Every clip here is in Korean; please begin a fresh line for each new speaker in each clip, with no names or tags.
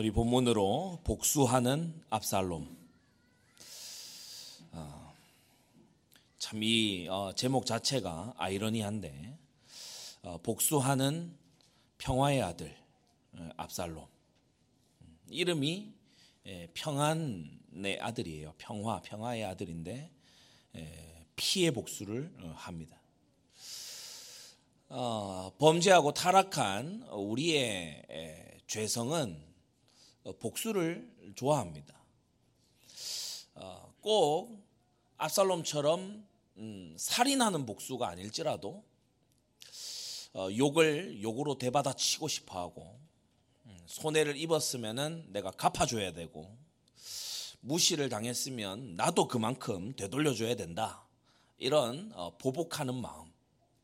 오늘 이 본문으로 복수하는 압살롬. 어, 참이 어, 제목 자체가 아이러니한데 어, 복수하는 평화의 아들 압살롬. 이름이 평안의 아들이에요. 평화, 평화의 아들인데 피해 복수를 합니다. 범죄하고 타락한 우리의 죄성은 어, 복수를 좋아합니다. 어, 꼭 압살롬처럼 음, 살인하는 복수가 아닐지라도 어, 욕을 욕으로 대받아 치고 싶어하고 음, 손해를 입었으면은 내가 갚아줘야 되고 무시를 당했으면 나도 그만큼 되돌려줘야 된다. 이런 보복하는 마음,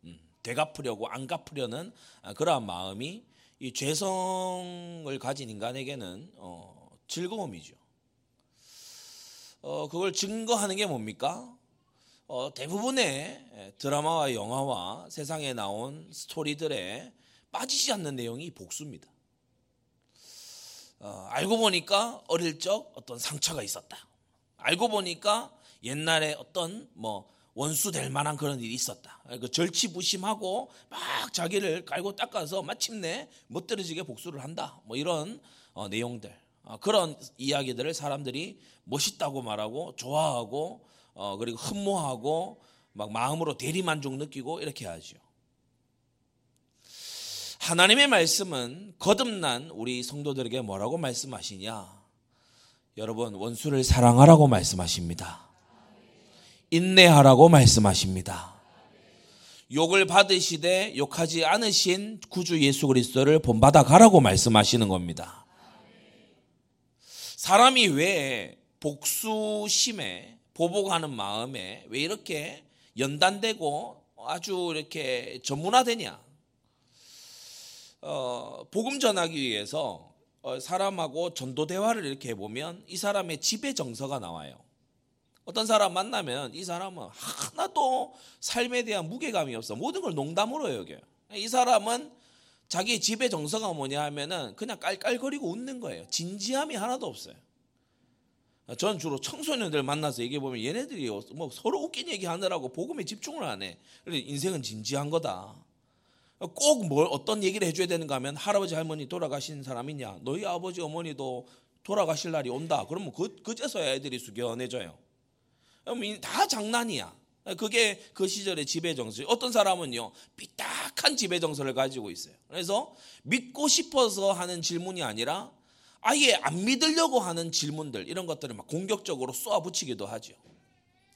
음, 되갚으려고 안 갚으려는 그러한 마음이 이 죄성을 가진 인간에게는 어, 즐거움이죠. 어, 그걸 증거하는 게 뭡니까? 어, 대부분의 드라마와 영화와 세상에 나온 스토리들에 빠지지 않는 내용이 복수입니다. 어, 알고 보니까 어릴 적 어떤 상처가 있었다. 알고 보니까 옛날에 어떤 뭐 원수 될 만한 그런 일이 있었다. 그 절치부심하고 막 자기를 깔고 닦아서 마침내 멋들어지게 복수를 한다. 뭐 이런 어, 내용들. 어, 그런 이야기들을 사람들이 멋있다고 말하고 좋아하고 어, 그리고 흠모하고 막 마음으로 대리만족 느끼고 이렇게 하죠. 하나님의 말씀은 거듭난 우리 성도들에게 뭐라고 말씀하시냐? 여러분 원수를 사랑하라고 말씀하십니다. 인내하라고 말씀하십니다. 욕을 받으시되 욕하지 않으신 구주 예수 그리스도를 본받아 가라고 말씀하시는 겁니다. 사람이 왜 복수심에 보복하는 마음에 왜 이렇게 연단되고 아주 이렇게 전문화되냐? 어, 복음 전하기 위해서 어, 사람하고 전도 대화를 이렇게 해보면 이 사람의 지배 정서가 나와요. 어떤 사람 만나면 이 사람은 하나도 삶에 대한 무게감이 없어. 모든 걸 농담으로 여겨요. 이 사람은 자기 집의 정서가 뭐냐 하면은 그냥 깔깔거리고 웃는 거예요. 진지함이 하나도 없어요. 전 주로 청소년들 만나서 얘기해 보면 얘네들이 뭐 서로 웃긴 얘기 하느라고 복음에 집중을 안 해. 그래 인생은 진지한 거다. 꼭 뭘 어떤 얘기를 해줘야 되는가 하면 할아버지 할머니 돌아가신 사람 있냐? 너희 아버지 어머니도 돌아가실 날이 온다. 그러면 그 그제서야 애들이 숙연해져요. 다 장난이야. 그게 그 시절의 지배 정서. 어떤 사람은요, 삐딱한 지배 정서를 가지고 있어요. 그래서 믿고 싶어서 하는 질문이 아니라 아예 안 믿으려고 하는 질문들, 이런 것들을 막 공격적으로 쏘아붙이기도 하죠.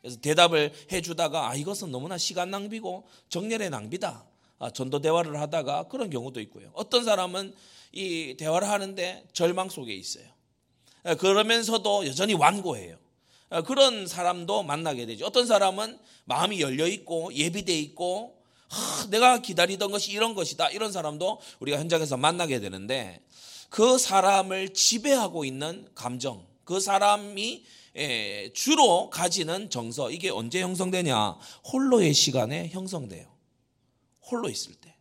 그래서 대답을 해주다가 아, 이것은 너무나 시간 낭비고 정렬의 낭비다. 아, 전도 대화를 하다가 그런 경우도 있고요. 어떤 사람은 이 대화를 하는데 절망 속에 있어요. 그러면서도 여전히 완고해요. 어, 그런 사람도 만나게 되죠. 어떤 사람은 마음이 열려 있고 예비돼 있고 하, 내가 기다리던 것이 이런 것이다. 이런 사람도 우리가 현장에서 만나게 되는데 그 사람을 지배하고 있는 감정, 그 사람이 예, 주로 가지는 정서 이게 언제 형성되냐? 홀로의 시간에 형성돼요. 홀로 있을 때.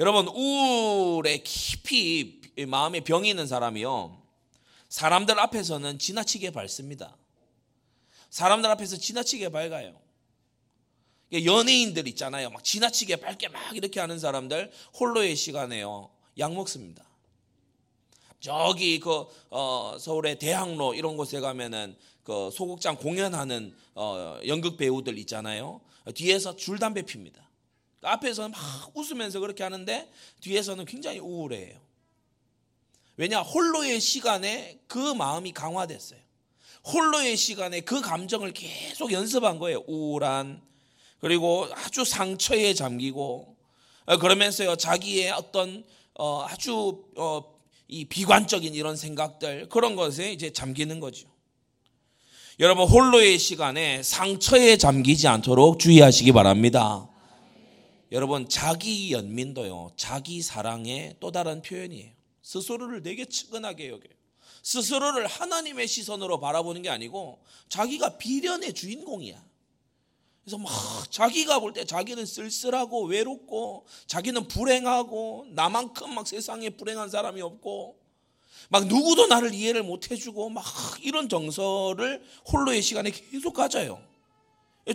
여러분 우울에 깊이 마음에 병이 있는 사람이요. 사람들 앞에서는 지나치게 밝습니다. 사람들 앞에서 지나치게 밝아요. 연예인들 있잖아요. 막 지나치게 밝게 막 이렇게 하는 사람들 홀로의 시간에요. 약 먹습니다. 저기 그 어, 서울의 대학로 이런 곳에 가면은 그 소극장 공연하는 어, 연극 배우들 있잖아요. 뒤에서 줄 담배 핍니다. 앞에서는 막 웃으면서 그렇게 하는데 뒤에서는 굉장히 우울해요. 왜냐 홀로의 시간에 그 마음이 강화됐어요. 홀로의 시간에 그 감정을 계속 연습한 거예요. 우울한 그리고 아주 상처에 잠기고 어, 그러면서요 자기의 어떤 어, 아주 어, 이 비관적인 이런 생각들 그런 것에 이제 잠기는 거죠. 여러분 홀로의 시간에 상처에 잠기지 않도록 주의하시기 바랍니다. 여러분 자기 연민도요 자기 사랑의 또 다른 표현이에요. 스스로를 되게 측은하게 여겨요. 스스로를 하나님의 시선으로 바라보는 게 아니고 자기가 비련의 주인공이야. 그래서 막 자기가 볼 때 자기는 쓸쓸하고 외롭고 자기는 불행하고 나만큼 막 세상에 불행한 사람이 없고 막 누구도 나를 이해를 못 해주고 막 이런 정서를 홀로의 시간에 계속 가져요.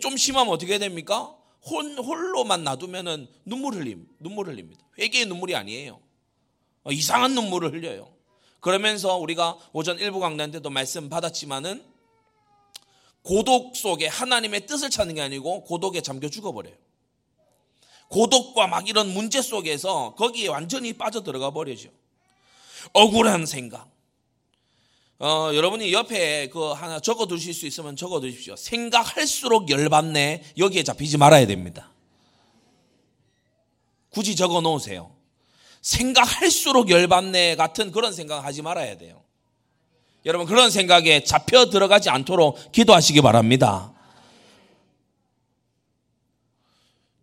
좀 심하면 어떻게 됩니까? 홀, 홀로만 놔두면은 눈물 흘림, 눈물 흘립니다. 회개의 눈물이 아니에요. 어, 이상한 눈물을 흘려요. 그러면서 우리가 오전 일부 강단 때도 말씀 받았지만은 고독 속에 하나님의 뜻을 찾는 게 아니고 고독에 잠겨 죽어버려요. 고독과 막 이런 문제 속에서 거기에 완전히 빠져 들어가 버리죠. 억울한 생각. 어, 여러분이 옆에 그 하나 적어 두실 수 있으면 적어 두십시오. 생각할수록 열받네. 여기에 잡히지 말아야 됩니다. 굳이 적어 놓으세요. 생각할수록 열받네 같은 그런 생각 하지 말아야 돼요. 여러분 그런 생각에 잡혀 들어가지 않도록 기도하시기 바랍니다.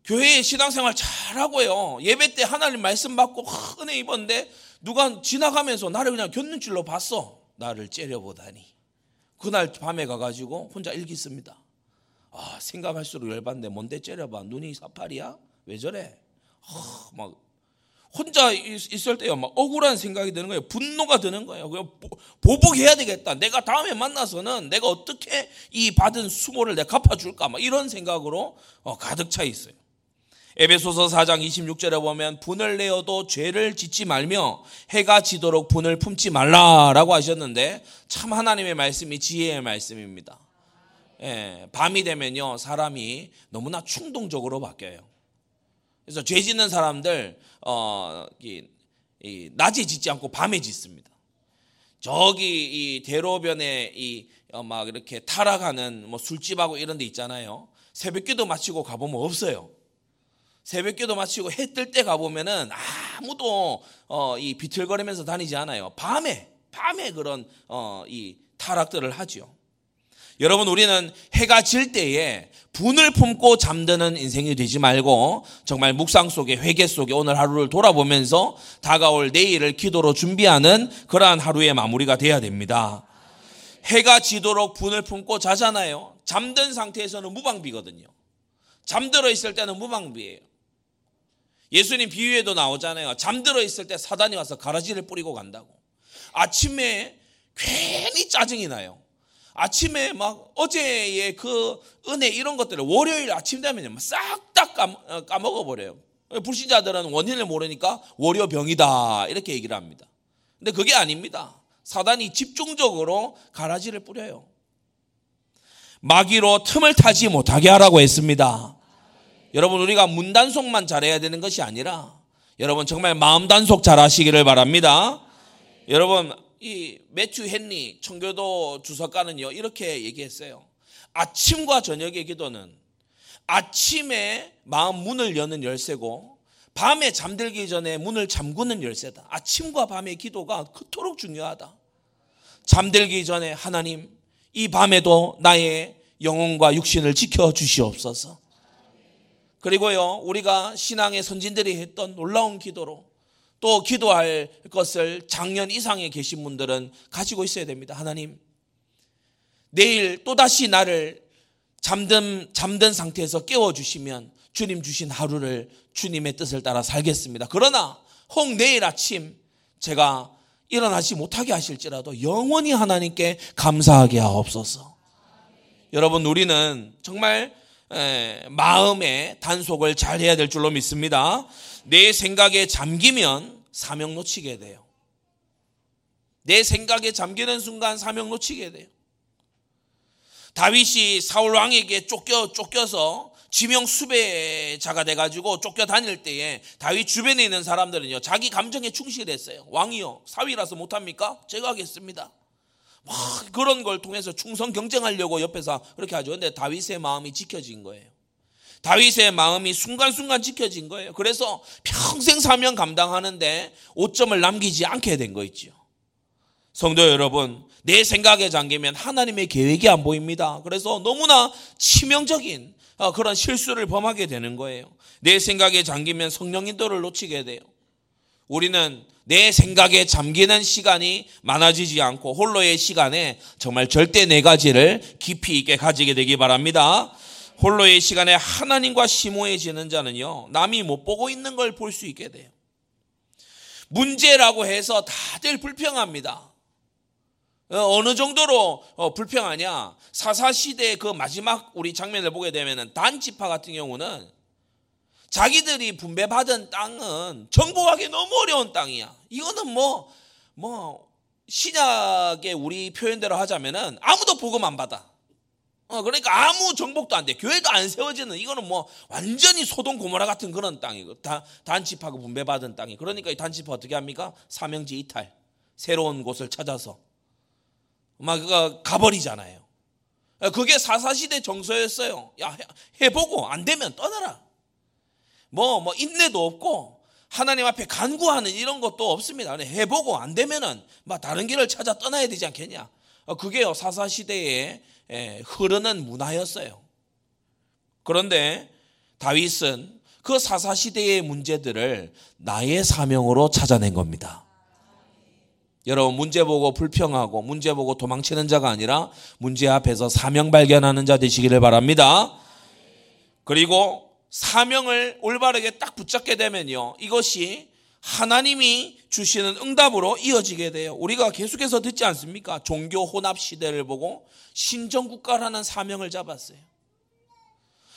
교회에 신앙생활 잘하고요. 예배 때 하나님 말씀 받고 은혜 입었는데 누가 지나가면서 나를 그냥 곁눈질로 봤어. 나를 째려보다니. 그날 밤에 가가지고 혼자 일기 씁니다. 아, 생각할수록 열받네. 뭔데 째려봐. 눈이 사팔이야? 왜 저래? 아, 막 혼자 있을 때요, 막 억울한 생각이 드는 거예요. 분노가 드는 거예요. 보복해야 되겠다. 내가 다음에 만나서는 내가 어떻게 이 받은 수모를 내가 갚아줄까? 막 이런 생각으로 어, 가득 차 있어요. 에베소서 4장 26절에 보면 분을 내어도 죄를 짓지 말며 해가 지도록 분을 품지 말라라고 하셨는데 참 하나님의 말씀이 지혜의 말씀입니다. 예, 밤이 되면요 사람이 너무나 충동적으로 바뀌어요. 그래서 죄 짓는 사람들 어, 이, 이, 낮에 짓지 않고 밤에 짓습니다. 저기 이 대로변에 이막 어, 이렇게 타락하는 뭐 술집하고 이런 데 있잖아요. 새벽기도 마치고 가보면 없어요. 새벽기도 마치고 해 뜰 때 가보면은 아무도 어, 이 비틀거리면서 다니지 않아요. 밤에 밤에 그런 어, 이 타락들을 하죠. 여러분 우리는 해가 질 때에 분을 품고 잠드는 인생이 되지 말고 정말 묵상 속에 회개 속에 오늘 하루를 돌아보면서 다가올 내일을 기도로 준비하는 그러한 하루의 마무리가 돼야 됩니다. 해가 지도록 분을 품고 자잖아요. 잠든 상태에서는 무방비거든요. 잠들어 있을 때는 무방비예요. 예수님 비유에도 나오잖아요. 잠들어 있을 때 사단이 와서 가라지를 뿌리고 간다고. 아침에 괜히 짜증이 나요. 아침에 막 어제의 그 은혜 이런 것들을 월요일 아침 되면 싹다 어, 까먹어버려요. 불신자들은 원인을 모르니까 월요병이다. 이렇게 얘기를 합니다. 근데 그게 아닙니다. 사단이 집중적으로 가라지를 뿌려요. 마귀로 틈을 타지 못하게 하라고 했습니다. 여러분 우리가 문 단속만 잘해야 되는 것이 아니라 여러분 정말 마음 단속 잘 하시기를 바랍니다. 여러분 이 매튜 헨리 청교도 주석가는요 이렇게 얘기했어요. 아침과 저녁의 기도는 아침에 마음 문을 여는 열쇠고 밤에 잠들기 전에 문을 잠그는 열쇠다. 아침과 밤의 기도가 그토록 중요하다. 잠들기 전에 하나님 이 밤에도 나의 영혼과 육신을 지켜 주시옵소서. 그리고요, 우리가 신앙의 선진들이 했던 놀라운 기도로 또 기도할 것을 작년 이상에 계신 분들은 가지고 있어야 됩니다. 하나님, 내일 또다시 나를 잠든, 잠든 상태에서 깨워주시면 주님 주신 하루를 주님의 뜻을 따라 살겠습니다. 그러나 혹 내일 아침 제가 일어나지 못하게 하실지라도 영원히 하나님께 감사하게 하옵소서. 여러분, 우리는 정말 마음의 단속을 잘 해야 될 줄로 믿습니다. 내 생각에 잠기면 사명 놓치게 돼요. 내 생각에 잠기는 순간 사명 놓치게 돼요. 다윗이 사울 왕에게 쫓겨 쫓겨서 지명 수배자가 돼가지고 쫓겨 다닐 때에 다윗 주변에 있는 사람들은요 자기 감정에 충실했어요. 왕이요 사위라서 못합니까? 제가 하겠습니다. 막 그런 걸 통해서 충성 경쟁하려고 옆에서 그렇게 하죠. 근데 다윗의 마음이 지켜진 거예요. 다윗의 마음이 순간순간 지켜진 거예요. 그래서 평생 사명 감당하는데 오점을 남기지 않게 된 거 있죠. 성도 여러분, 내 생각에 잠기면 하나님의 계획이 안 보입니다. 그래서 너무나 치명적인 어, 그런 실수를 범하게 되는 거예요. 내 생각에 잠기면 성령 인도를 놓치게 돼요. 우리는 내 생각에 잠기는 시간이 많아지지 않고 홀로의 시간에 정말 절대 네 가지를 깊이 있게 가지게 되기 바랍니다. 홀로의 시간에 하나님과 심오해지는 자는요, 남이 못 보고 있는 걸 볼 수 있게 돼요. 문제라고 해서 다들 불평합니다. 어, 어느 정도로 어, 불평하냐? 사사시대의 그 마지막 우리 장면을 보게 되면 단지파 같은 경우는 자기들이 분배받은 땅은 정복하기 너무 어려운 땅이야. 이거는 뭐, 뭐, 신약의 우리 표현대로 하자면은 아무도 복음 안 받아. 어, 그러니까 아무 정복도 안 돼. 교회도 안 세워지는 이거는 뭐 완전히 소동 고모라 같은 그런 땅이고 다, 단집하고 분배받은 땅이. 그러니까 이 단집하 어떻게 합니까? 사명지 이탈. 새로운 곳을 찾아서 막 가버리잖아요. 그게 사사시대 정서였어요. 야, 해보고 안 되면 떠나라. 뭐, 뭐, 인내도 없고, 하나님 앞에 간구하는 이런 것도 없습니다. 해보고 안 되면은, 막 다른 길을 찾아 떠나야 되지 않겠냐. 그게요, 사사시대에 흐르는 문화였어요. 그런데 다윗은 그 사사시대의 문제들을 나의 사명으로 찾아낸 겁니다. 여러분 문제 보고 불평하고 문제 보고 도망치는 자가 아니라 문제 앞에서 사명 발견하는 자 되시기를 바랍니다. 그리고 사명을 올바르게 딱 붙잡게 되면요. 이것이 하나님이 주시는 응답으로 이어지게 돼요. 우리가 계속해서 듣지 않습니까? 종교 혼합 시대를 보고 신정국가라는 사명을 잡았어요.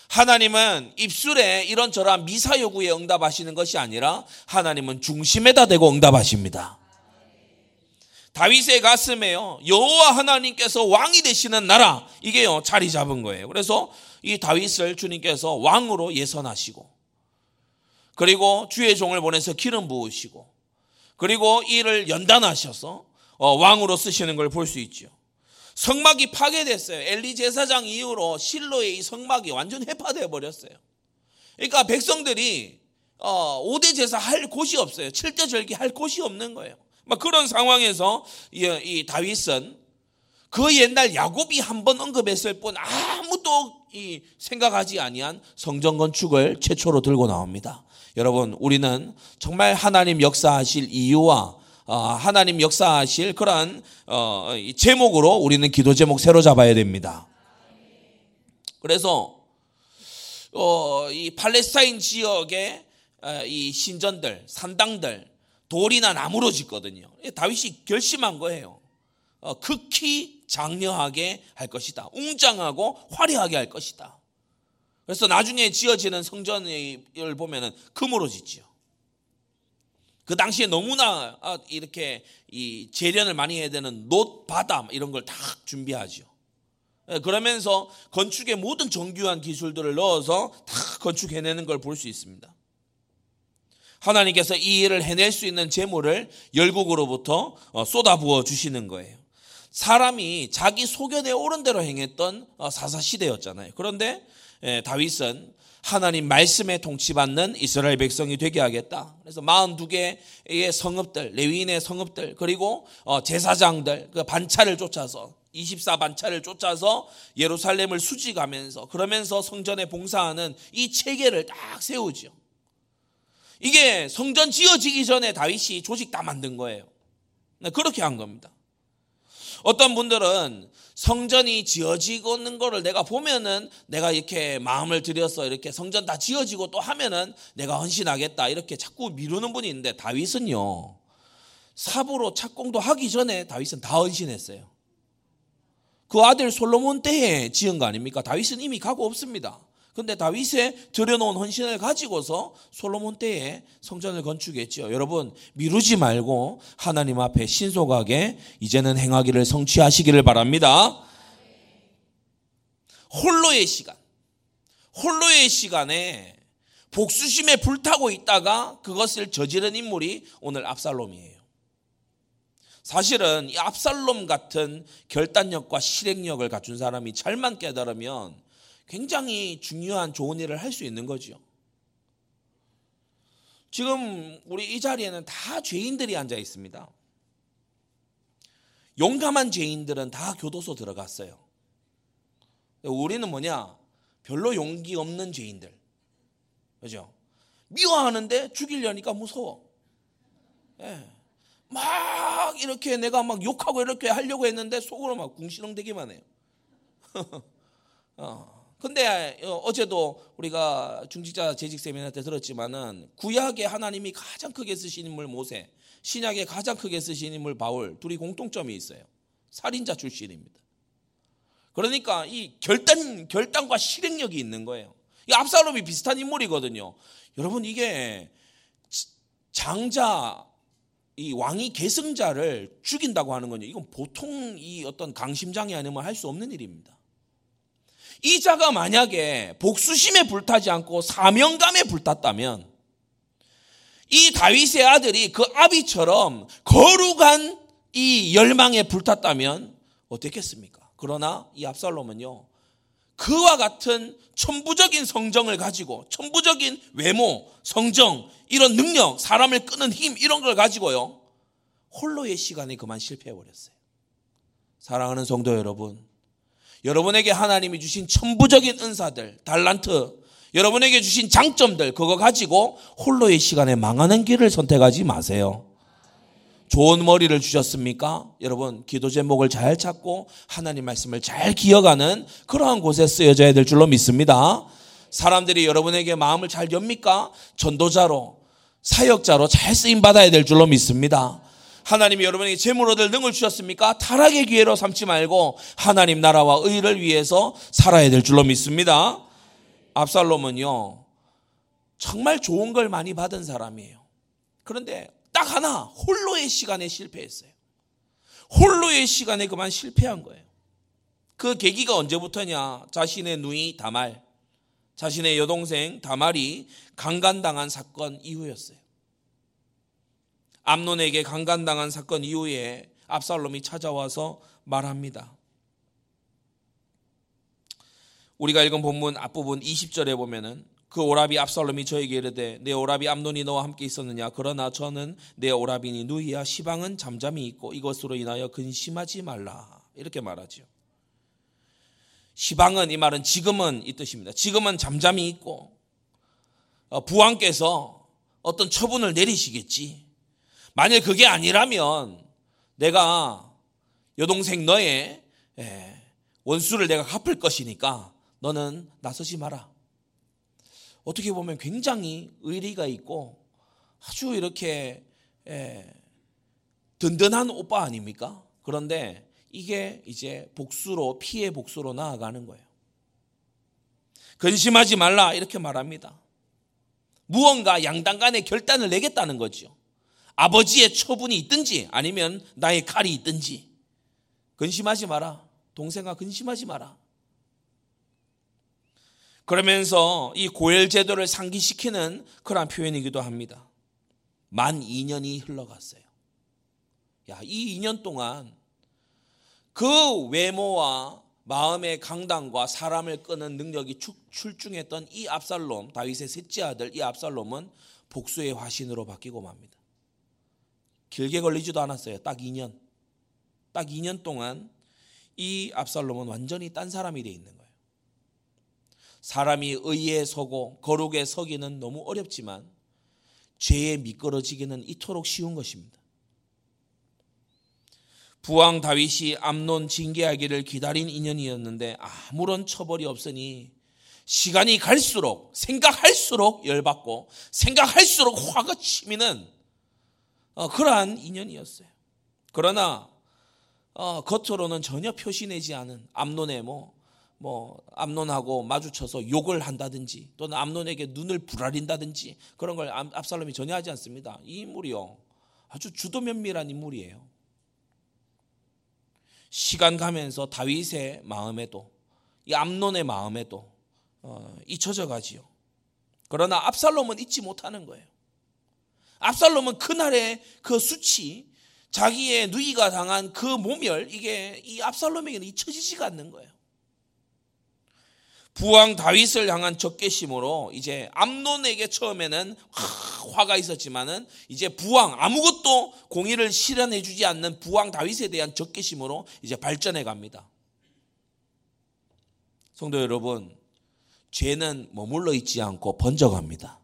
하나님은 입술에 이런저런 미사 요구에 응답하시는 것이 아니라 하나님은 중심에다 대고 응답하십니다. 다윗의 가슴에요. 여호와 하나님께서 왕이 되시는 나라 이게요 자리 잡은 거예요. 그래서 이 다윗을 주님께서 왕으로 예선하시고 그리고 주의 종을 보내서 기름 부으시고 그리고 이를 연단하셔서 어, 왕으로 쓰시는 걸 볼 수 있죠. 성막이 파괴됐어요. 엘리 제사장 이후로 실로의 이 성막이 완전 해파되어 버렸어요. 그러니까 백성들이 어, 5대 제사 할 곳이 없어요. 7대 절기 할 곳이 없는 거예요. 막 그런 상황에서 이, 이 다윗은 그 옛날 야곱이 한 번 언급했을 뿐 아무도 이 생각하지 아니한 성전 건축을 최초로 들고 나옵니다. 여러분, 우리는 정말 하나님 역사하실 이유와 어, 하나님 역사하실 그러한 어, 제목으로 우리는 기도 제목 새로 잡아야 됩니다. 그래서 어, 이 팔레스타인 지역의 이 신전들, 산당들 돌이나 나무로 짓거든요. 다윗이 결심한 거예요. 어, 극히 장려하게 할 것이다. 웅장하고 화려하게 할 것이다. 그래서 나중에 지어지는 성전을 보면은 금으로 짓지요. 그 당시에 너무나 아, 이렇게 이 재련을 많이 해야 되는 노, 바다 이런 걸 다 준비하죠. 예, 그러면서 건축의 모든 정교한 기술들을 넣어서 다 건축해내는 걸 볼 수 있습니다. 하나님께서 이 일을 해낼 수 있는 재물을 열국으로부터 어, 쏟아부어 주시는 거예요. 사람이 자기 소견에 옳은 대로 행했던 어, 사사 시대였잖아요. 그런데 예, 다윗은 하나님 말씀에 통치받는 이스라엘 백성이 되게 하겠다. 그래서 42개의 성읍들, 레위인의 성읍들, 그리고 어, 제사장들, 그 반차를 쫓아서 24반차를 쫓아서 예루살렘을 수직하면서 그러면서 성전에 봉사하는 이 체계를 딱 세우죠. 이게 성전 지어지기 전에 다윗이 조직 다 만든 거예요. 네, 그렇게 한 겁니다. 어떤 분들은 성전이 지어지고 있는 거를 내가 보면은 내가 이렇게 마음을 들여서 이렇게 성전 다 지어지고 또 하면은 내가 헌신하겠다 이렇게 자꾸 미루는 분이 있는데 다윗은요 사부로 착공도 하기 전에 다윗은 다 헌신했어요. 그 아들 솔로몬 때에 지은 거 아닙니까? 다윗은 이미 가고 없습니다. 근데 다윗의 들여놓은 헌신을 가지고서 솔로몬 때에 성전을 건축했죠. 여러분 미루지 말고 하나님 앞에 신속하게 이제는 행하기를 성취하시기를 바랍니다. 홀로의 시간, 홀로의 시간에 복수심에 불타고 있다가 그것을 저지른 인물이 오늘 압살롬이에요. 사실은 이 압살롬 같은 결단력과 실행력을 갖춘 사람이 잘만 깨달으면 굉장히 중요한 좋은 일을 할 수 있는 거죠. 지금 우리 이 자리에는 다 죄인들이 앉아 있습니다. 용감한 죄인들은 다 교도소 들어갔어요. 우리는 뭐냐? 별로 용기 없는 죄인들. 그죠? 미워하는데 죽이려니까 무서워. 예. 막 이렇게 내가 막 욕하고 이렇게 하려고 했는데 속으로 막 궁시렁대기만 해요. 어. 근데 어, 어제도 우리가 중직자 재직 세미나 때 들었지만은 구약에 하나님이 가장 크게 쓰신 인물 모세, 신약에 가장 크게 쓰신 인물 바울 둘이 공통점이 있어요. 살인자 출신입니다. 그러니까 이 결단 결단과 실행력이 있는 거예요. 이 압살롬이 비슷한 인물이거든요. 여러분 이게 장자 이 왕이 계승자를 죽인다고 하는 건요. 이건 보통 이 어떤 강심장이 아니면 할 수 없는 일입니다. 이 자가 만약에 복수심에 불타지 않고 사명감에 불탔다면 이 다윗의 아들이 그 아비처럼 거룩한 이 열망에 불탔다면 어떻겠습니까? 그러나 이 압살롬은요. 그와 같은 천부적인 성정을 가지고 천부적인 외모, 성정, 이런 능력, 사람을 끄는 힘 이런 걸 가지고요. 홀로의 시간에 그만 실패해 버렸어요. 사랑하는 성도 여러분, 여러분에게 하나님이 주신 천부적인 은사들, 달란트, 여러분에게 주신 장점들 그거 가지고 홀로의 시간에 망하는 길을 선택하지 마세요. 좋은 머리를 주셨습니까? 여러분, 기도 제목을 잘 찾고 하나님 말씀을 잘 기억하는 그러한 곳에 쓰여져야 될 줄로 믿습니다. 사람들이 여러분에게 마음을 잘 엽니까? 전도자로, 사역자로 잘 쓰임 받아야 될 줄로 믿습니다. 하나님이 여러분에게 재물 얻을 능을 주셨습니까? 타락의 기회로 삼지 말고 하나님 나라와 의를 위해서 살아야 될 줄로 믿습니다. 압살롬은요, 정말 좋은 걸 많이 받은 사람이에요. 그런데 딱 하나 홀로의 시간에 실패했어요. 홀로의 시간에 그만 실패한 거예요. 그 계기가 언제부터냐? 자신의 누이 다말, 자신의 여동생 다말이 강간당한 사건 이후였어요. 암론에게 강간당한 사건 이후에 압살롬이 찾아와서 말합니다. 우리가 읽은 본문 앞부분 20절에 보면은 그 오라비 압살롬이 저에게 이르되 내 오라비 암논이 너와 함께 있었느냐 그러나 저는 내 오라비니 누이야 시방은 잠잠히 있고 이것으로 인하여 근심하지 말라 이렇게 말하지요. 시방은 이 말은 지금은 이 뜻입니다. 지금은 잠잠히 있고 어, 부왕께서 어떤 처분을 내리시겠지. 만약 그게 아니라면 내가 여동생 너의 예, 원수를 내가 갚을 것이니까 너는 나서지 마라. 어떻게 보면 굉장히 의리가 있고 아주 이렇게 예, 든든한 오빠 아닙니까? 그런데 이게 이제 복수로 피해 복수로 나아가는 거예요. 근심하지 말라 이렇게 말합니다. 무언가 양당 간의 결단을 내겠다는 거죠. 아버지의 처분이 있든지 아니면 나의 칼이 있든지 근심하지 마라. 동생아 근심하지 마라. 그러면서 이 고열 제도를 상기시키는 그러한 표현이기도 합니다. 만 2년이 흘러갔어요. 야, 이 2년 동안 그 외모와 마음의 강단과 사람을 끄는 능력이 출중했던 이 압살롬, 다윗의 셋째 아들 이 압살롬은 복수의 화신으로 바뀌고 맙니다. 길게 걸리지도 않았어요. 딱 2년. 딱 2년 동안 이 압살롬은 완전히 딴 사람이 돼 있는 거예요. 사람이 의에 서고 거룩에 서기는 너무 어렵지만 죄에 미끄러지기는 이토록 쉬운 것입니다. 부왕 다윗이 암론 징계하기를 기다린 인연이었는데 아무런 처벌이 없으니 시간이 갈수록 생각할수록 열받고 생각할수록 화가 치미는 어, 그러한 인연이었어요. 그러나 어, 겉으로는 전혀 표시내지 않은 암론의 뭐 뭐 암론하고 마주쳐서 욕을 한다든지 또는 암론에게 눈을 부라린다든지 그런 걸 압살롬이 전혀 하지 않습니다. 이 인물이요. 아주 주도면밀한 인물이에요. 시간 가면서 다윗의 마음에도 이 암론의 마음에도 어, 잊혀져 가지요. 그러나 압살롬은 잊지 못하는 거예요. 압살롬은 그날의 그 수치, 자기의 누이가 당한 그 모멸, 이게 이 압살롬에게는 잊혀지지가 않는 거예요. 부왕 다윗을 향한 적개심으로 이제 암론에게 처음에는 화가 있었지만은 이제 부왕 아무것도 공의를 실현해 주지 않는 부왕 다윗에 대한 적개심으로 이제 발전해 갑니다. 성도 여러분, 죄는 머물러 있지 않고 번져갑니다.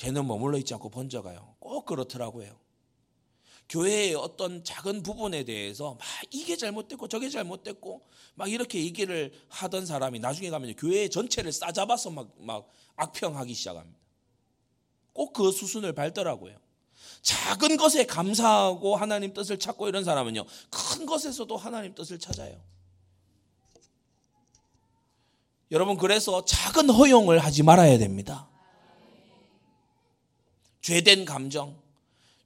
죄는 머물러 있지 않고 번져가요. 꼭 그렇더라고요. 교회의 어떤 작은 부분에 대해서 막 이게 잘못됐고 저게 잘못됐고 막 이렇게 얘기를 하던 사람이 나중에 가면 교회 전체를 싸잡아서 막, 막 악평하기 시작합니다. 꼭 그 수순을 밟더라고요. 작은 것에 감사하고 하나님 뜻을 찾고 이런 사람은요, 큰 것에서도 하나님 뜻을 찾아요. 여러분, 그래서 작은 허용을 하지 말아야 됩니다. 죄된 감정,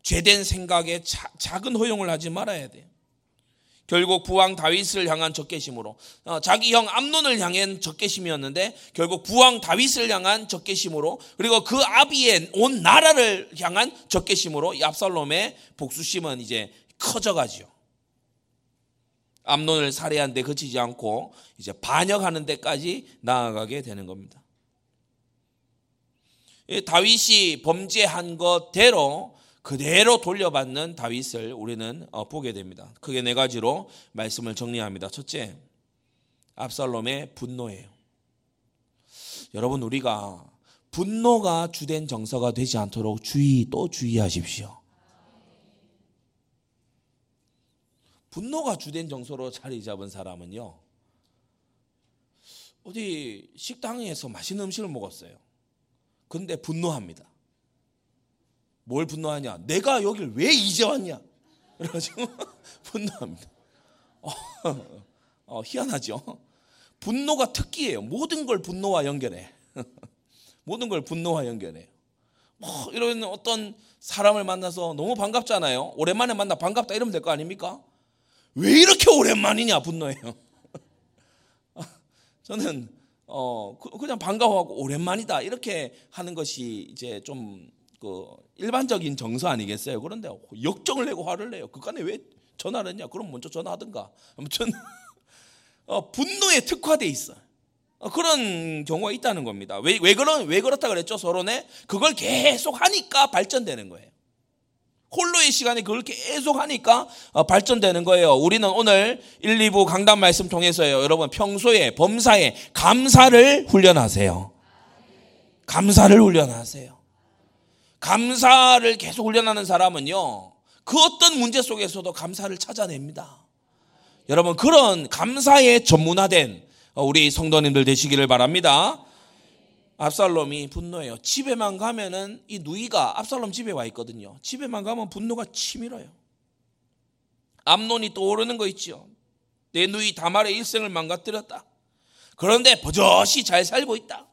죄된 생각에 자, 작은 허용을 하지 말아야 돼요. 결국 부왕 다윗을 향한 적개심으로 어, 자기 형 암론을 향한 적개심이었는데 결국 부왕 다윗을 향한 적개심으로 그리고 그 아비의 온 나라를 향한 적개심으로 이 압살롬의 복수심은 이제 커져가지요. 암론을 살해한 데 그치지 않고 이제 반역하는 데까지 나아가게 되는 겁니다. 다윗이 범죄한 것대로 그대로 돌려받는 다윗을 우리는 어, 보게 됩니다. 크게 네 가지로 말씀을 정리합니다. 첫째, 압살롬의 분노예요. 여러분 우리가 분노가 주된 정서가 되지 않도록 주의 또 주의하십시오. 분노가 주된 정서로 자리 잡은 사람은요. 어디 식당에서 맛있는 음식을 먹었어요. 근데 분노합니다. 뭘 분노하냐? 내가 여길 왜 이제 왔냐? 그래가지고 분노합니다. 어, 어, 희한하죠? 분노가 특기예요. 모든 걸 분노와 연결해. 모든 걸 분노와 연결해요. 뭐 이런 어떤 사람을 만나서 너무 반갑잖아요. 오랜만에 만나 반갑다 이러면 될 거 아닙니까? 왜 이렇게 오랜만이냐 분노해요. 저는 어 그냥 반가워하고 오랜만이다 이렇게 하는 것이 이제 좀 그 일반적인 정서 아니겠어요? 그런데 역정을 내고 화를 내요. 그간에 왜 전화를 했냐? 그럼 먼저 전화하든가. 아무튼 어, 분노에 특화돼 있어. 어, 그런 경우가 있다는 겁니다. 왜, 왜, 그런, 왜 그렇다 그랬죠? 서론에? 그걸 계속 하니까 발전되는 거예요. 홀로의 시간에 그걸 계속 하니까 어, 발전되는 거예요. 우리는 오늘 1, 2부 강단 말씀 통해서요. 여러분 평소에 범사에 감사를 훈련하세요. 감사를 훈련하세요. 감사를 계속 훈련하는 사람은요, 그 어떤 문제 속에서도 감사를 찾아냅니다. 여러분, 그런 감사에 전문화된 우리 성도님들 되시기를 바랍니다. 압살롬이 분노해요. 집에만 가면은 이 누이가 압살롬 집에 와 있거든요. 집에만 가면 분노가 치밀어요. 암론이 떠오르는 거 있죠. 내 누이 다말의 일생을 망가뜨렸다. 그런데 버젓이 잘 살고 있다.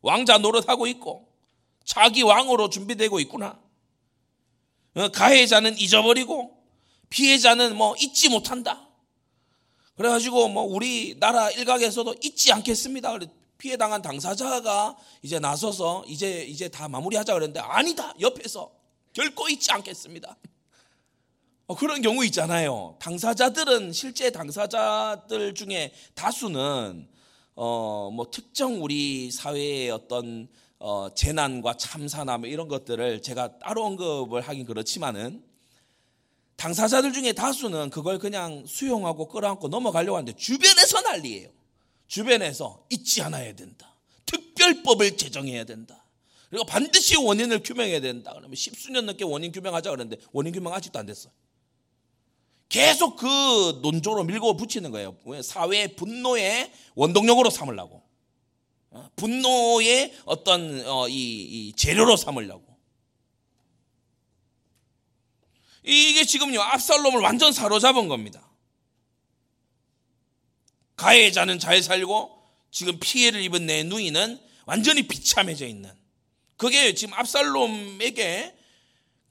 왕자 노릇하고 있고 자기 왕으로 준비되고 있구나. 어, 가해자는 잊어버리고 피해자는 뭐 잊지 못한다. 그래가지고 뭐 우리 나라 일각에서도 잊지 않겠습니다. 피해 당한 당사자가 이제 나서서 이제 이제 다 마무리하자 그랬는데 아니다 옆에서 결코 잊지 않겠습니다. 어, 그런 경우 있잖아요. 당사자들은 실제 당사자들 중에 다수는 어 뭐 특정 우리 사회의 어떤 어, 재난과 참사나 뭐 이런 것들을 제가 따로 언급을 하긴 그렇지만은 당사자들 중에 다수는 그걸 그냥 수용하고 끌어안고 넘어가려고 하는데 주변에서 난리예요. 주변에서 잊지 않아야 된다. 특별법을 제정해야 된다. 그리고 반드시 원인을 규명해야 된다. 그러면 십수년 넘게 원인 규명하자 그러는데 원인 규명 아직도 안 됐어요. 계속 그 논조로 밀고 붙이는 거예요. 사회 분노의 원동력으로 삼으려고. 어, 분노의 어떤 어, 이, 이 재료로 삼으려고. 이게 지금요 압살롬을 완전 사로잡은 겁니다. 가해자는 잘 살고 지금 피해를 입은 내 누이는 완전히 비참해져 있는. 그게 지금 압살롬에게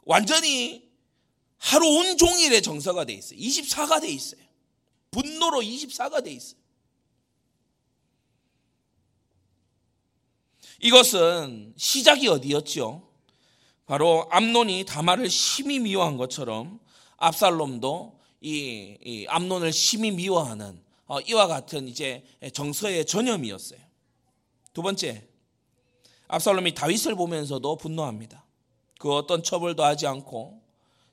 완전히 하루 온종일의 정서가 돼 있어요. 24가 돼 있어요. 분노로 24가 돼 있어요. 이것은 시작이 어디였지요? 바로 암론이 다말을 심히 미워한 것처럼 압살롬도 이, 이 암론을 심히 미워하는 어, 이와 같은 이제 정서의 전염이었어요. 두 번째, 압살롬이 다윗을 보면서도 분노합니다. 그 어떤 처벌도 하지 않고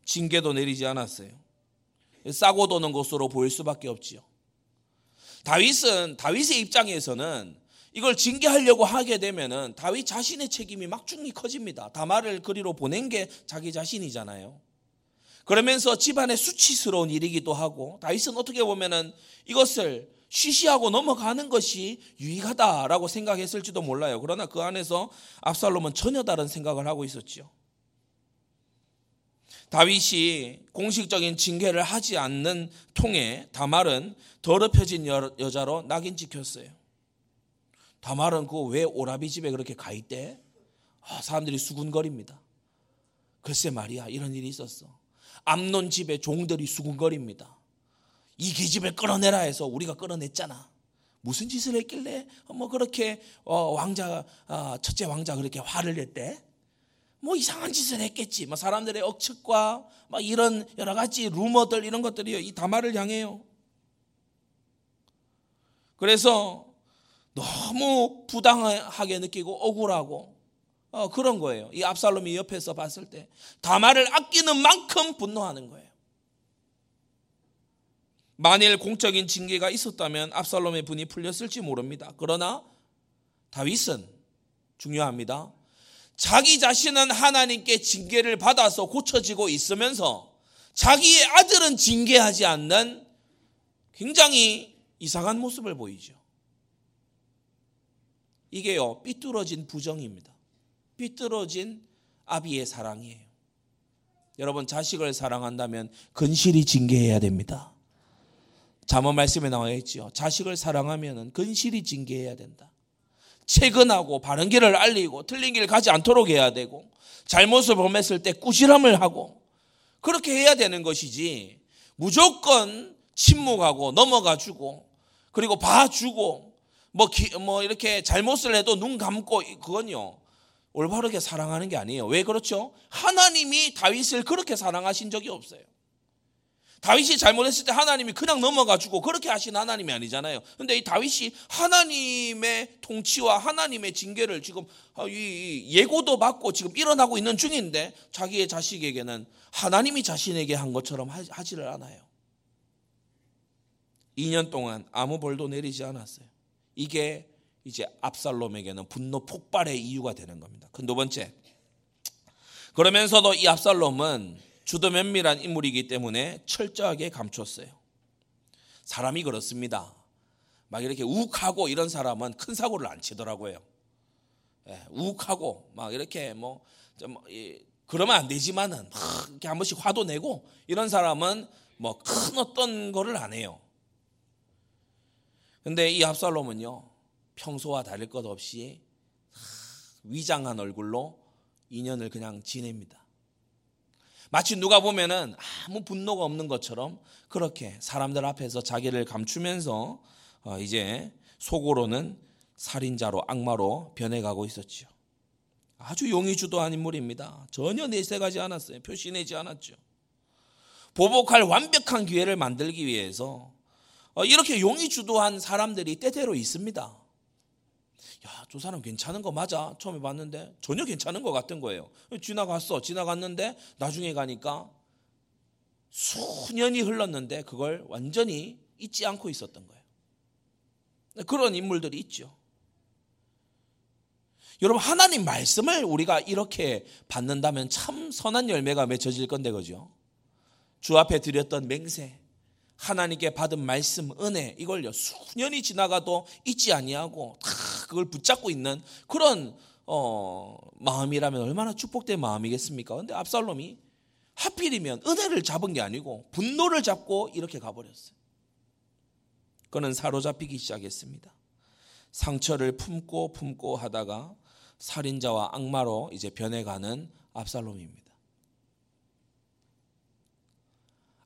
징계도 내리지 않았어요. 싸고 도는 것으로 보일 수밖에 없지요. 다윗은 다윗의 입장에서는 이걸 징계하려고 하게 되면은 다윗 자신의 책임이 막중히 커집니다. 다말을 그리로 보낸 게 자기 자신이잖아요. 그러면서 집안의 수치스러운 일이기도 하고 다윗은 어떻게 보면은 이것을 쉬쉬하고 넘어가는 것이 유익하다라고 생각했을지도 몰라요. 그러나 그 안에서 압살롬은 전혀 다른 생각을 하고 있었지요. 다윗이 공식적인 징계를 하지 않는 통에 다말은 더럽혀진 여자로 낙인 찍혔어요. 다말은 그 왜 오라비 집에 그렇게 가 있대? 아, 사람들이 수군거립니다. 글쎄 말이야 이런 일이 있었어. 암론 집에 종들이 수군거립니다. 이 계집을 끌어내라 해서 우리가 끌어냈잖아. 무슨 짓을 했길래 뭐 그렇게 어, 왕자 아, 첫째 왕자 그렇게 화를 냈대? 뭐 이상한 짓을 했겠지. 뭐 사람들의 억측과 막 이런 여러 가지 루머들 이런 것들이 이 다말을 향해요. 그래서 너무 부당하게 느끼고 억울하고 어, 그런 거예요. 이 압살롬이 옆에서 봤을 때 다말을 아끼는 만큼 분노하는 거예요. 만일 공적인 징계가 있었다면 압살롬의 분이 풀렸을지 모릅니다. 그러나 다윗은 중요합니다. 자기 자신은 하나님께 징계를 받아서 고쳐지고 있으면서 자기의 아들은 징계하지 않는 굉장히 이상한 모습을 보이죠. 이게요, 삐뚤어진 부정입니다. 삐뚤어진 아비의 사랑이에요. 여러분, 자식을 사랑한다면 근실히 징계해야 됩니다. 잠언 말씀에 나와 있죠. 자식을 사랑하면 근실히 징계해야 된다. 체근하고 바른 길을 알리고 틀린 길 가지 않도록 해야 되고 잘못을 범했을 때 꾸실함을 하고 그렇게 해야 되는 것이지 무조건 침묵하고 넘어가 주고 그리고 봐주고 뭐, 기, 뭐 이렇게 잘못을 해도 눈 감고 그건요 올바르게 사랑하는 게 아니에요. 왜 그렇죠? 하나님이 다윗을 그렇게 사랑하신 적이 없어요. 다윗이 잘못했을 때 하나님이 그냥 넘어가지고 그렇게 하신 하나님이 아니잖아요. 근데 이 다윗이 하나님의 통치와 하나님의 징계를 지금 어, 예고도 받고 지금 일어나고 있는 중인데 자기의 자식에게는 하나님이 자신에게 한 것처럼 하지를 않아요. 2년 동안 아무 벌도 내리지 않았어요. 이게 이제 압살롬에게는 분노 폭발의 이유가 되는 겁니다. 두 번째. 그러면서도 이 압살롬은 주도 면밀한 인물이기 때문에 철저하게 감췄어요. 사람이 그렇습니다. 막 이렇게 욱하고 이런 사람은 큰 사고를 안 치더라고요. 예, 욱하고 막 이렇게 뭐 좀, 그러면 안 되지만은 막 이렇게 한 번씩 화도 내고 이런 사람은 뭐 큰 어떤 거를 안 해요. 근데 이 압살롬은요 평소와 다를 것 없이 위장한 얼굴로 인연을 그냥 지냅니다. 마치 누가 보면은 아무 분노가 없는 것처럼 그렇게 사람들 앞에서 자기를 감추면서 어, 이제 속으로는 살인자로 악마로 변해가고 있었지요. 아주 용의 주도한 인물입니다. 전혀 내색하지 않았어요. 표시내지 않았죠. 보복할 완벽한 기회를 만들기 위해서 어, 이렇게 용의 주도한 사람들이 때때로 있습니다. 야, 저 사람 괜찮은 거 맞아? 처음에 봤는데 전혀 괜찮은 것 같은 거예요. 지나갔어. 지나갔는데 나중에 가니까 수년이 흘렀는데 그걸 완전히 잊지 않고 있었던 거예요. 그런 인물들이 있죠. 여러분 하나님 말씀을 우리가 이렇게 받는다면 참 선한 열매가 맺혀질 건데 그죠? 주 앞에 드렸던 맹세, 하나님께 받은 말씀, 은혜 이걸요 수년이 지나가도 잊지 아니하고 다 그걸 붙잡고 있는 그런 어, 마음이라면 얼마나 축복된 마음이겠습니까? 근데 압살롬이 하필이면 은혜를 잡은 게 아니고 분노를 잡고 이렇게 가버렸어요. 그는 사로잡히기 시작했습니다. 상처를 품고 품고 하다가 살인자와 악마로 이제 변해가는 압살롬입니다.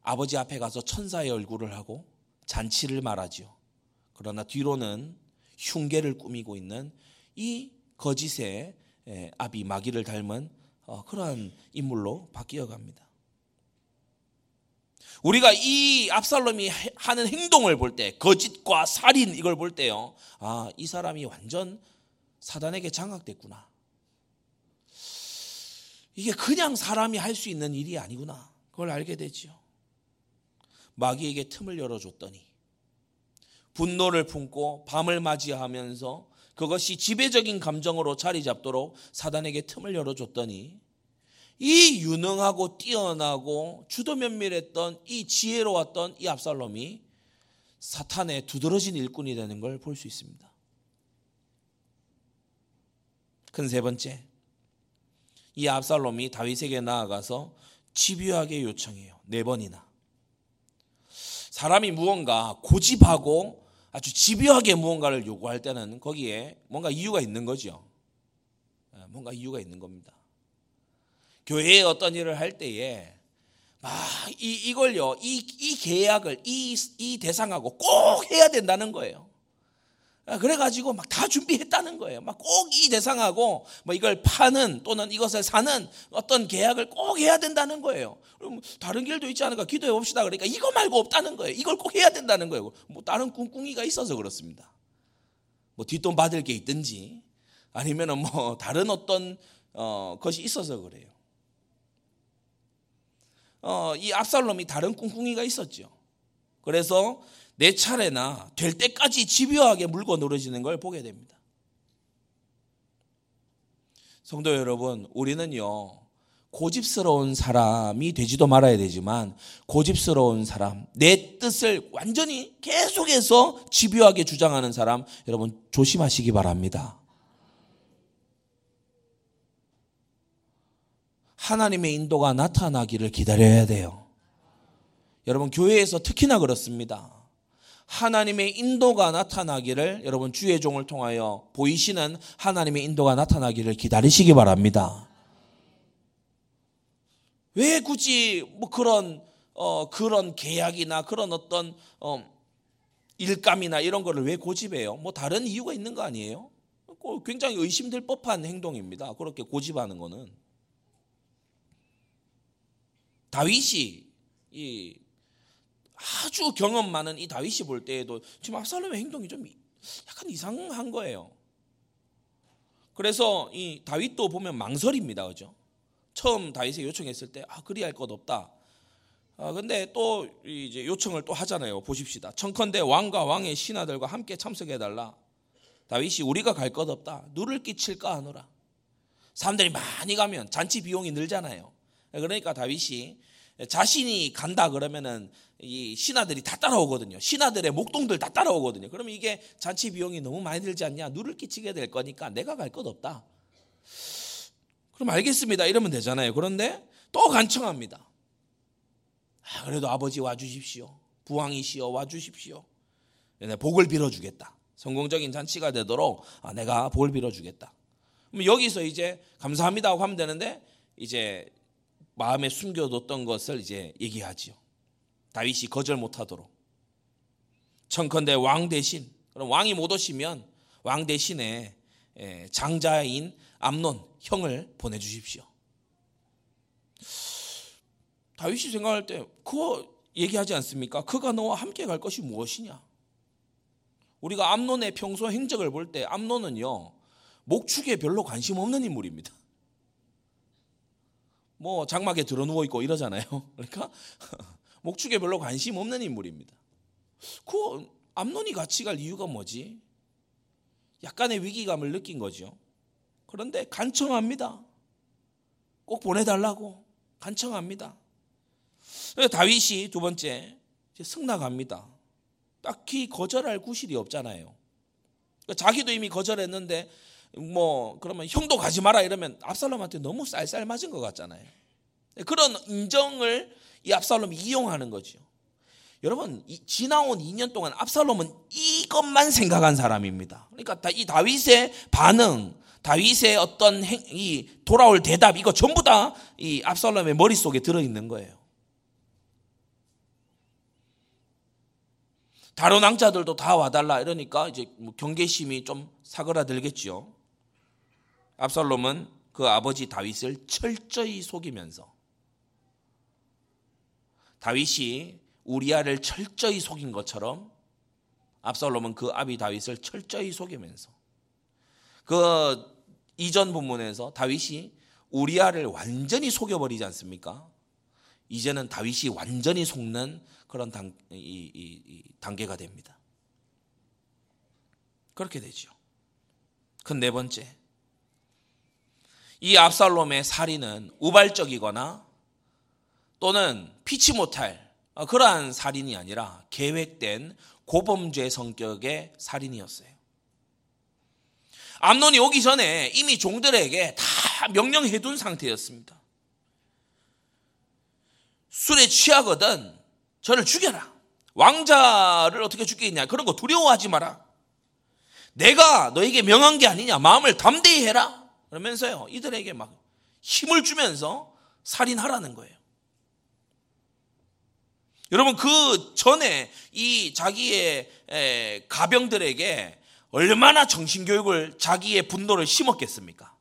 아버지 앞에 가서 천사의 얼굴을 하고 잔치를 말하지요. 그러나 뒤로는 흉계를 꾸미고 있는 이 거짓의 아비 마귀를 닮은 어, 그러한 인물로 바뀌어 갑니다. 우리가 이 압살롬이 하는 행동을 볼 때, 거짓과 살인 이걸 볼 때요, 아, 이 사람이 완전 사단에게 장악됐구나. 이게 그냥 사람이 할 수 있는 일이 아니구나. 그걸 알게 되지요. 마귀에게 틈을 열어줬더니 분노를 품고 밤을 맞이하면서 그것이 지배적인 감정으로 자리 잡도록 사단에게 틈을 열어줬더니 이 유능하고 뛰어나고 주도 면밀했던 이 지혜로웠던 이 압살롬이 사탄의 두드러진 일꾼이 되는 걸 볼 수 있습니다. 큰 세 번째, 이 압살롬이 다윗에게 나아가서 집요하게 요청해요. 네 번이나. 사람이 무언가 고집하고 아주 집요하게 무언가를 요구할 때는 거기에 뭔가 이유가 있는 거죠. 예, 뭔가 이유가 있는 겁니다. 교회에 어떤 일을 할 때에 아, 이, 이걸요, 이, 이 계약을, 이, 이 대상하고 꼭 해야 된다는 거예요. 아, 그래가지고 막 다 준비했다는 거예요. 막 꼭 이 대상하고 뭐 이걸 파는 또는 이것을 사는 어떤 계약을 꼭 해야 된다는 거예요. 그럼 다른 길도 있지 않을까 기도해 봅시다. 그러니까 이거 말고 없다는 거예요. 이걸 꼭 해야 된다는 거예요. 뭐 다른 꿍꿍이가 있어서 그렇습니다. 뭐 뒷돈 받을 게 있든지 아니면은 뭐 다른 어떤 어, 것이 있어서 그래요. 어, 이 압살롬이 다른 꿍꿍이가 있었죠. 그래서 내 차례나 될 때까지 집요하게 물고 늘어지는 걸 보게 됩니다. 성도 여러분, 우리는요, 고집스러운 사람이 되지도 말아야 되지만, 고집스러운 사람, 내 뜻을 완전히 계속해서 집요하게 주장하는 사람, 여러분 조심하시기 바랍니다. 하나님의 인도가 나타나기를 기다려야 돼요. 여러분, 교회에서 특히나 그렇습니다. 하나님의 인도가 나타나기를 여러분 주의 종을 통하여 보이시는 하나님의 인도가 나타나기를 기다리시기 바랍니다. 왜 굳이 뭐 그런 어 그런 계약이나 그런 어떤 어 일감이나 이런 거를 왜 고집해요? 뭐 다른 이유가 있는 거 아니에요? 굉장히 의심될 법한 행동입니다. 그렇게 고집하는 거는 다윗이 이 아주 경험 많은 이 다윗이 볼 때에도 지금 압살롬의 행동이 좀 약간 이상한 거예요. 그래서 이 다윗도 보면 망설입니다. 그죠? 처음 다윗에 요청했을 때, 아, 그리 할 것 없다. 아, 근데 또 이제 요청을 또 하잖아요. 보십시다. 청컨대 왕과 왕의 신하들과 함께 참석해달라. 다윗이 우리가 갈 것 없다. 누를 끼칠까 하노라. 사람들이 많이 가면 잔치 비용이 늘잖아요. 그러니까 다윗이 자신이 간다 그러면은 이 신하들이 다 따라오거든요. 신하들의 목동들 다 따라오거든요. 그러면 이게 잔치 비용이 너무 많이 들지 않냐? 누를 끼치게 될 거니까 내가 갈 것 없다. 그럼 알겠습니다. 이러면 되잖아요. 그런데 또 간청합니다. 아, 그래도 아버지 와주십시오. 부왕이시여 와주십시오. 복을 빌어주겠다. 성공적인 잔치가 되도록 아, 내가 복을 빌어주겠다. 그럼 여기서 이제 감사합니다 하고 하면 되는데 이제 마음에 숨겨뒀던 것을 이제 얘기하지요. 다윗이 거절 못하도록. 청컨대 왕 대신 그럼 왕이 못 오시면 왕 대신에 장자인 암론 형을 보내주십시오. 다윗이 생각할 때 그거 얘기하지 않습니까? 그가 너와 함께 갈 것이 무엇이냐? 우리가 암론의 평소 행적을 볼 때 암론은요 목축에 별로 관심 없는 인물입니다. 뭐 장막에 들어 누워 있고 이러잖아요. 그러니까 목축에 별로 관심 없는 인물입니다. 그 암론이 같이 갈 이유가 뭐지? 약간의 위기감을 느낀 거죠. 그런데 간청합니다. 꼭 보내달라고 간청합니다. 다윗이 두 번째 승낙합니다. 딱히 거절할 구실이 없잖아요. 그러니까 자기도 이미 거절했는데 뭐 그러면 형도 가지 마라 이러면 압살롬한테 너무 쌀쌀 맞은 것 같잖아요. 그런 인정을 이 압살롬이 이용하는 거죠. 여러분 지나온 2년 동안 압살롬은 이것만 생각한 사람입니다. 그러니까 이 다윗의 반응, 다윗의 어떤 행, 이 돌아올 대답 이거 전부 다 이 압살롬의 머릿속에 들어 있는 거예요. 다른 왕자들도 다 와달라 이러니까 이제 뭐 경계심이 좀 사그라들겠죠. 압살롬은 그 아버지 다윗을 철저히 속이면서 다윗이 우리아를 철저히 속인 것처럼 압살롬은 그 아비 다윗을 철저히 속이면서 그 이전 본문에서 다윗이 우리아를 완전히 속여버리지 않습니까? 이제는 다윗이 완전히 속는 그런 단, 이, 이, 이 단계가 됩니다. 그렇게 되죠. 그 네 번째, 이 압살롬의 살인은 우발적이거나 또는 피치 못할 그러한 살인이 아니라 계획된 고범죄 성격의 살인이었어요. 암론이 오기 전에 이미 종들에게 다 명령해 둔 상태였습니다. 술에 취하거든 저를 죽여라. 왕자를 어떻게 죽겠냐. 그런 거 두려워하지 마라. 내가 너에게 명한 게 아니냐. 마음을 담대히 해라. 그러면서요. 이들에게 막 힘을 주면서 살인하라는 거예요. 여러분 그 전에 이 자기의 가병들에게 얼마나 정신교육을 자기의 분노를 심었겠습니까?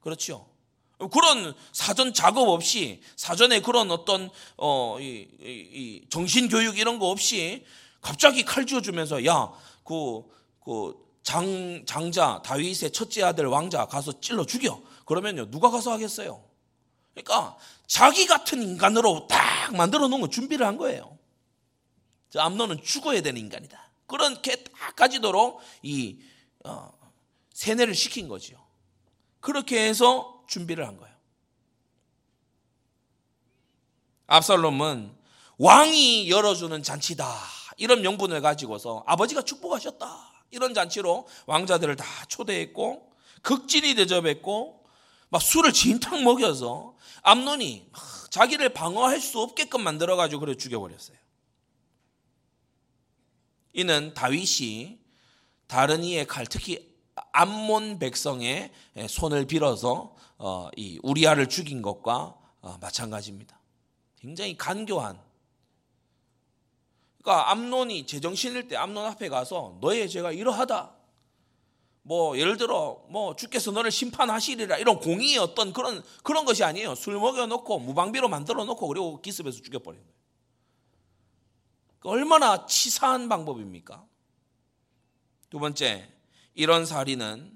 그렇죠. 그런 사전 작업 없이 사전에 그런 어떤 어, 이, 이, 이 정신 교육 이런 거 없이 갑자기 칼 쥐어주면서 야그 그 장, 장자 다윗의 첫째 아들 왕자 가서 찔러 죽여. 그러면요 누가 가서 하겠어요? 그러니까 자기 같은 인간으로 딱 만들어 놓은 거 준비를 한 거예요. 저 암론은 죽어야 되는 인간이다. 그렇게 딱 가지도록 이 어, 세뇌를 시킨 거지요. 그렇게 해서 준비를 한 거예요. 압살롬은 왕이 열어주는 잔치다. 이런 명분을 가지고서 아버지가 축복하셨다. 이런 잔치로 왕자들을 다 초대했고 극진히 대접했고 막 술을 진탕 먹여서 암론이 자기를 방어할 수 없게끔 만들어 가지고 그래 죽여버렸어요. 이는 다윗이 다른 이의 칼, 특히 암몬 백성의 손을 빌어서 어, 이 우리아를 죽인 것과 어, 마찬가지입니다. 굉장히 간교한. 그러니까 암론이 제정신일 때 암론 앞에 가서 너의 죄가 이러하다. 뭐 예를 들어 뭐 주께서 너를 심판하시리라 이런 공의의 어떤 그런 그런 것이 아니에요. 술 먹여 놓고 무방비로 만들어 놓고 그리고 기습해서 죽여 버리는 거예요. 얼마나 치사한 방법입니까? 두 번째, 이런 살인은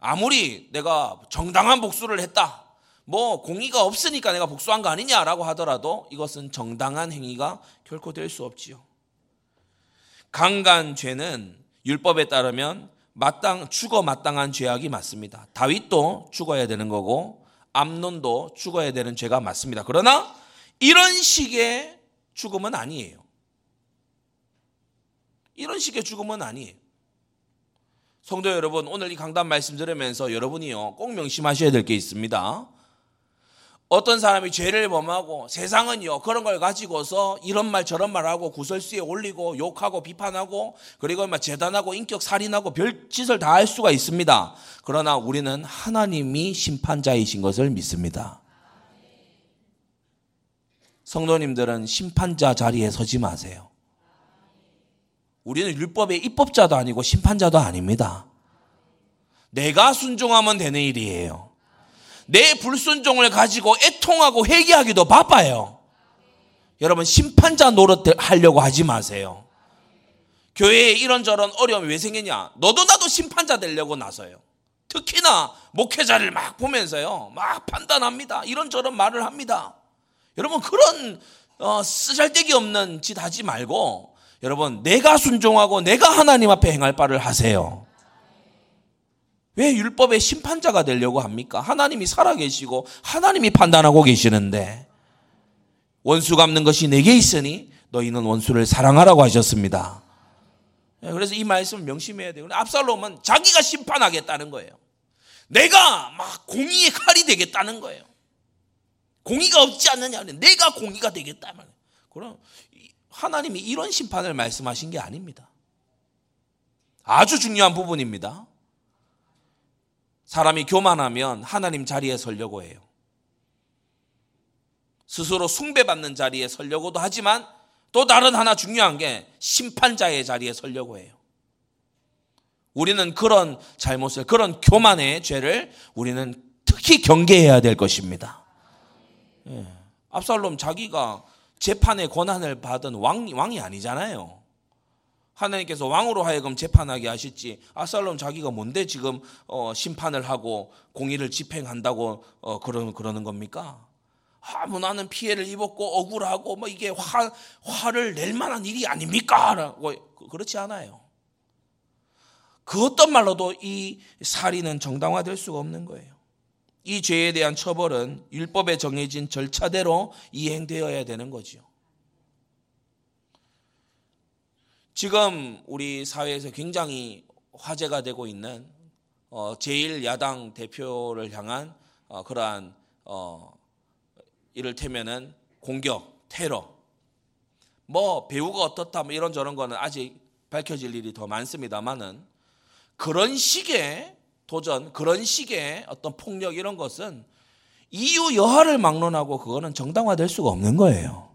아무리 내가 정당한 복수를 했다. 뭐 공의가 없으니까 내가 복수한 거 아니냐라고 하더라도 이것은 정당한 행위가 결코 될 수 없지요. 강간 죄는 율법에 따르면 마땅 죽어 마땅한 죄악이 맞습니다. 다윗도 죽어야 되는 거고 암론도 죽어야 되는 죄가 맞습니다. 그러나 이런 식의 죽음은 아니에요. 이런 식의 죽음은 아니에요. 성도 여러분, 오늘 이 강단 말씀 들으면서 여러분이요, 꼭 명심하셔야 될 게 있습니다. 어떤 사람이 죄를 범하고 세상은요, 그런 걸 가지고서 이런 말 저런 말 하고 구설수에 올리고 욕하고 비판하고 그리고 막 재단하고 인격 살인하고 별짓을 다 할 수가 있습니다. 그러나 우리는 하나님이 심판자이신 것을 믿습니다. 성도님들은 심판자 자리에 서지 마세요. 우리는 율법의 입법자도 아니고 심판자도 아닙니다. 내가 순종하면 되는 일이에요. 내 불순종을 가지고 애통하고 회개하기도 바빠요. 여러분 심판자 노릇 하려고 하지 마세요. 교회에 이런저런 어려움이 왜 생기냐? 너도 나도 심판자 되려고 나서요. 특히나 목회자를 막 보면서요. 막 판단합니다. 이런저런 말을 합니다. 여러분 그런 어, 쓰잘데기 없는 짓 하지 말고 여러분, 내가 순종하고 내가 하나님 앞에 행할 바를 하세요. 왜 율법의 심판자가 되려고 합니까? 하나님이 살아계시고 하나님이 판단하고 계시는데 원수 갚는 것이 내게 있으니 너희는 원수를 사랑하라고 하셨습니다. 예, 그래서 이 말씀을 명심해야 돼요. 압살롬은 자기가 심판하겠다는 거예요. 내가 막 공의의 칼이 되겠다는 거예요. 공의가 없지 않느냐? 내가 공의가 되겠다. 그럼 하나님이 이런 심판을 말씀하신 게 아닙니다. 아주 중요한 부분입니다. 사람이 교만하면 하나님 자리에 서려고 해요. 스스로 숭배받는 자리에 서려고도 하지만 또 다른 하나 중요한 게 심판자의 자리에 서려고 해요. 우리는 그런 잘못을, 그런 교만의 죄를 우리는 특히 경계해야 될 것입니다. 예. 압살롬 자기가 재판의 권한을 받은 왕, 왕이 아니잖아요. 하나님께서 왕으로 하여금 재판하게 하셨지. 아살롬 자기가 뭔데 지금 어, 심판을 하고 공의를 집행한다고 어, 그러는 그러는 겁니까? 아, 뭐 나는 피해를 입었고 억울하고 뭐 이게 화 화를 낼 만한 일이 아닙니까?라고 그, 그렇지 않아요. 그 어떤 말로도 이 살인은 정당화될 수가 없는 거예요. 이 죄에 대한 처벌은 율법에 정해진 절차대로 이행되어야 되는 거지요. 지금 우리 사회에서 굉장히 화제가 되고 있는 어, 제1야당 대표를 향한 어, 그러한 어, 이를테면은 공격, 테러, 뭐 배우가 어떻다 뭐 이런 저런 거는 아직 밝혀질 일이 더 많습니다만은 그런 식의 도전, 그런 식의 어떤 폭력 이런 것은 이유 여하를 막론하고 그거는 정당화될 수가 없는 거예요.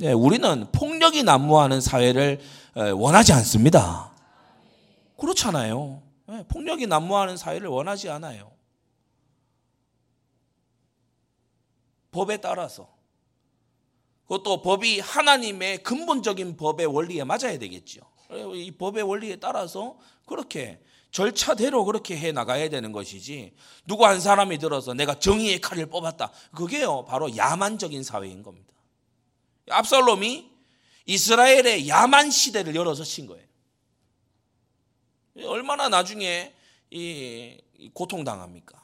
네, 우리는 폭력이 난무하는 사회를 원하지 않습니다. 그렇잖아요. 네, 폭력이 난무하는 사회를 원하지 않아요. 법에 따라서 그것도 법이 하나님의 근본적인 법의 원리에 맞아야 되겠죠. 이 법의 원리에 따라서 그렇게 절차대로 그렇게 해 나가야 되는 것이지 누구 한 사람이 들어서 내가 정의의 칼을 뽑았다. 그게요 바로 야만적인 사회인 겁니다. 압살롬이 이스라엘의 야만 시대를 열어서 친 거예요. 얼마나 나중에 이 고통당합니까?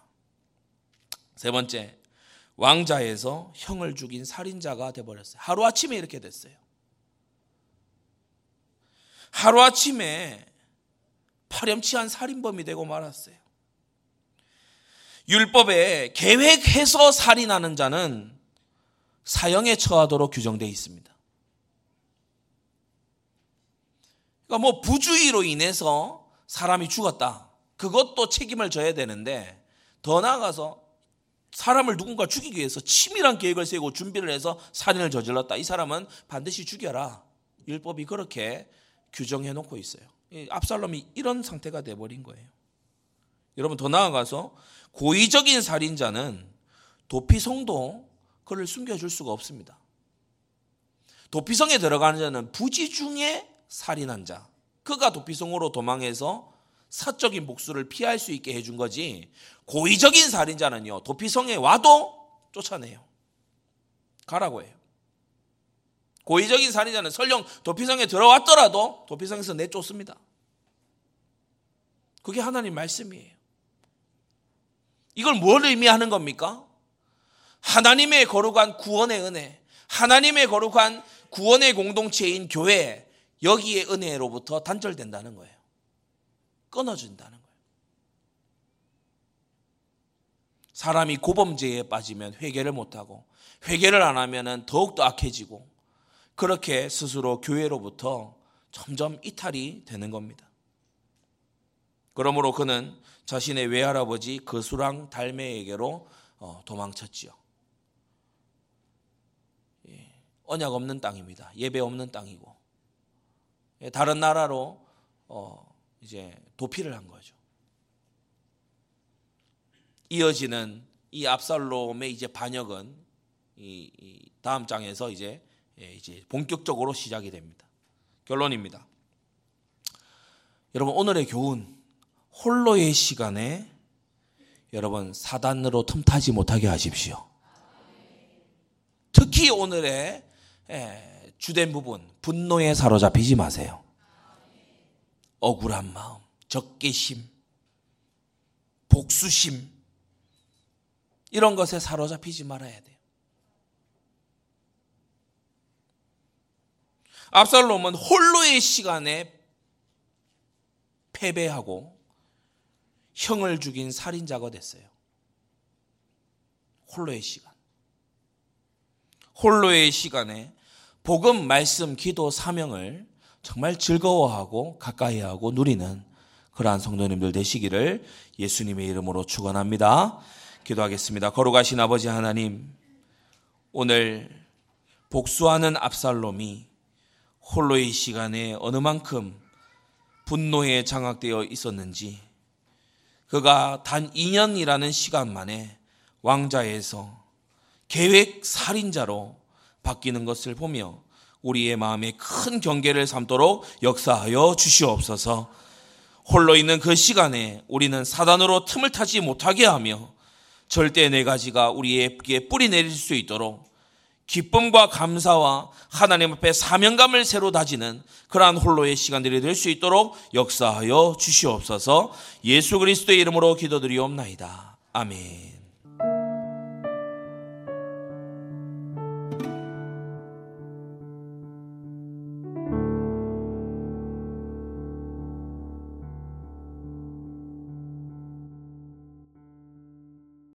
세 번째 왕자에서 형을 죽인 살인자가 돼버렸어요. 하루아침에 이렇게 됐어요. 하루아침에 파렴치한 살인범이 되고 말았어요. 율법에 계획해서 살인하는 자는 사형에 처하도록 규정되어 있습니다. 그러니까 뭐 부주의로 인해서 사람이 죽었다. 그것도 책임을 져야 되는데 더 나아가서 사람을 누군가 죽이기 위해서 치밀한 계획을 세우고 준비를 해서 살인을 저질렀다. 이 사람은 반드시 죽여라. 율법이 그렇게 규정해 놓고 있어요. 압살롬이 이런 상태가 돼 버린 거예요. 여러분 더 나아가서 고의적인 살인자는 도피성도 그를 숨겨줄 수가 없습니다. 도피성에 들어가는 자는 부지 중에 살인한 자. 그가 도피성으로 도망해서 사적인 복수를 피할 수 있게 해준 거지. 고의적인 살인자는요, 도피성에 와도 쫓아내요. 가라고 해요. 고의적인 살인자는 설령 도피성에 들어왔더라도 도피성에서 내쫓습니다. 그게 하나님 말씀이에요. 이걸 뭘 의미하는 겁니까? 하나님의 거룩한 구원의 은혜, 하나님의 거룩한 구원의 공동체인 교회, 여기에 은혜로부터 단절된다는 거예요. 끊어진다는 거예요. 사람이 고범죄에 빠지면 회개를 못하고, 회개를 안 하면 더욱더 악해지고, 그렇게 스스로 교회로부터 점점 이탈이 되는 겁니다. 그러므로 그는 자신의 외할아버지 그수랑 달매에게로 어, 도망쳤지요. 예, 언약 없는 땅입니다. 예배 없는 땅이고 예, 다른 나라로 어, 이제 도피를 한 거죠. 이어지는 이 압살롬의 이제 반역은 이 다음 장에서 이제 예, 이제 본격적으로 시작이 됩니다. 결론입니다. 여러분 오늘의 교훈 홀로의 시간에 여러분 사단으로 틈타지 못하게 하십시오. 특히 오늘의 예, 주된 부분 분노에 사로잡히지 마세요. 억울한 마음, 적개심, 복수심 이런 것에 사로잡히지 말아야 돼요. 압살롬은 홀로의 시간에 패배하고 형을 죽인 살인자가 됐어요. 홀로의 시간. 홀로의 시간에 복음, 말씀, 기도, 사명을 정말 즐거워하고 가까이하고 누리는 그러한 성도님들 되시기를 예수님의 이름으로 축원합니다. 기도하겠습니다. 거룩하신 아버지 하나님, 오늘 복수하는 압살롬이 홀로의 시간에 어느 만큼 분노에 장악되어 있었는지 그가 단 2년이라는 시간 만에 왕자에서 계획 살인자로 바뀌는 것을 보며 우리의 마음에 큰 경계를 삼도록 역사하여 주시옵소서. 홀로 있는 그 시간에 우리는 사단으로 틈을 타지 못하게 하며 절대 네 가지가 우리에게 뿌리 내릴 수 있도록 기쁨과 감사와 하나님 앞에 사명감을 새로 다지는 그러한 홀로의 시간들이 될 수 있도록 역사하여 주시옵소서 예수 그리스도의 이름으로 기도드리옵나이다. 아멘.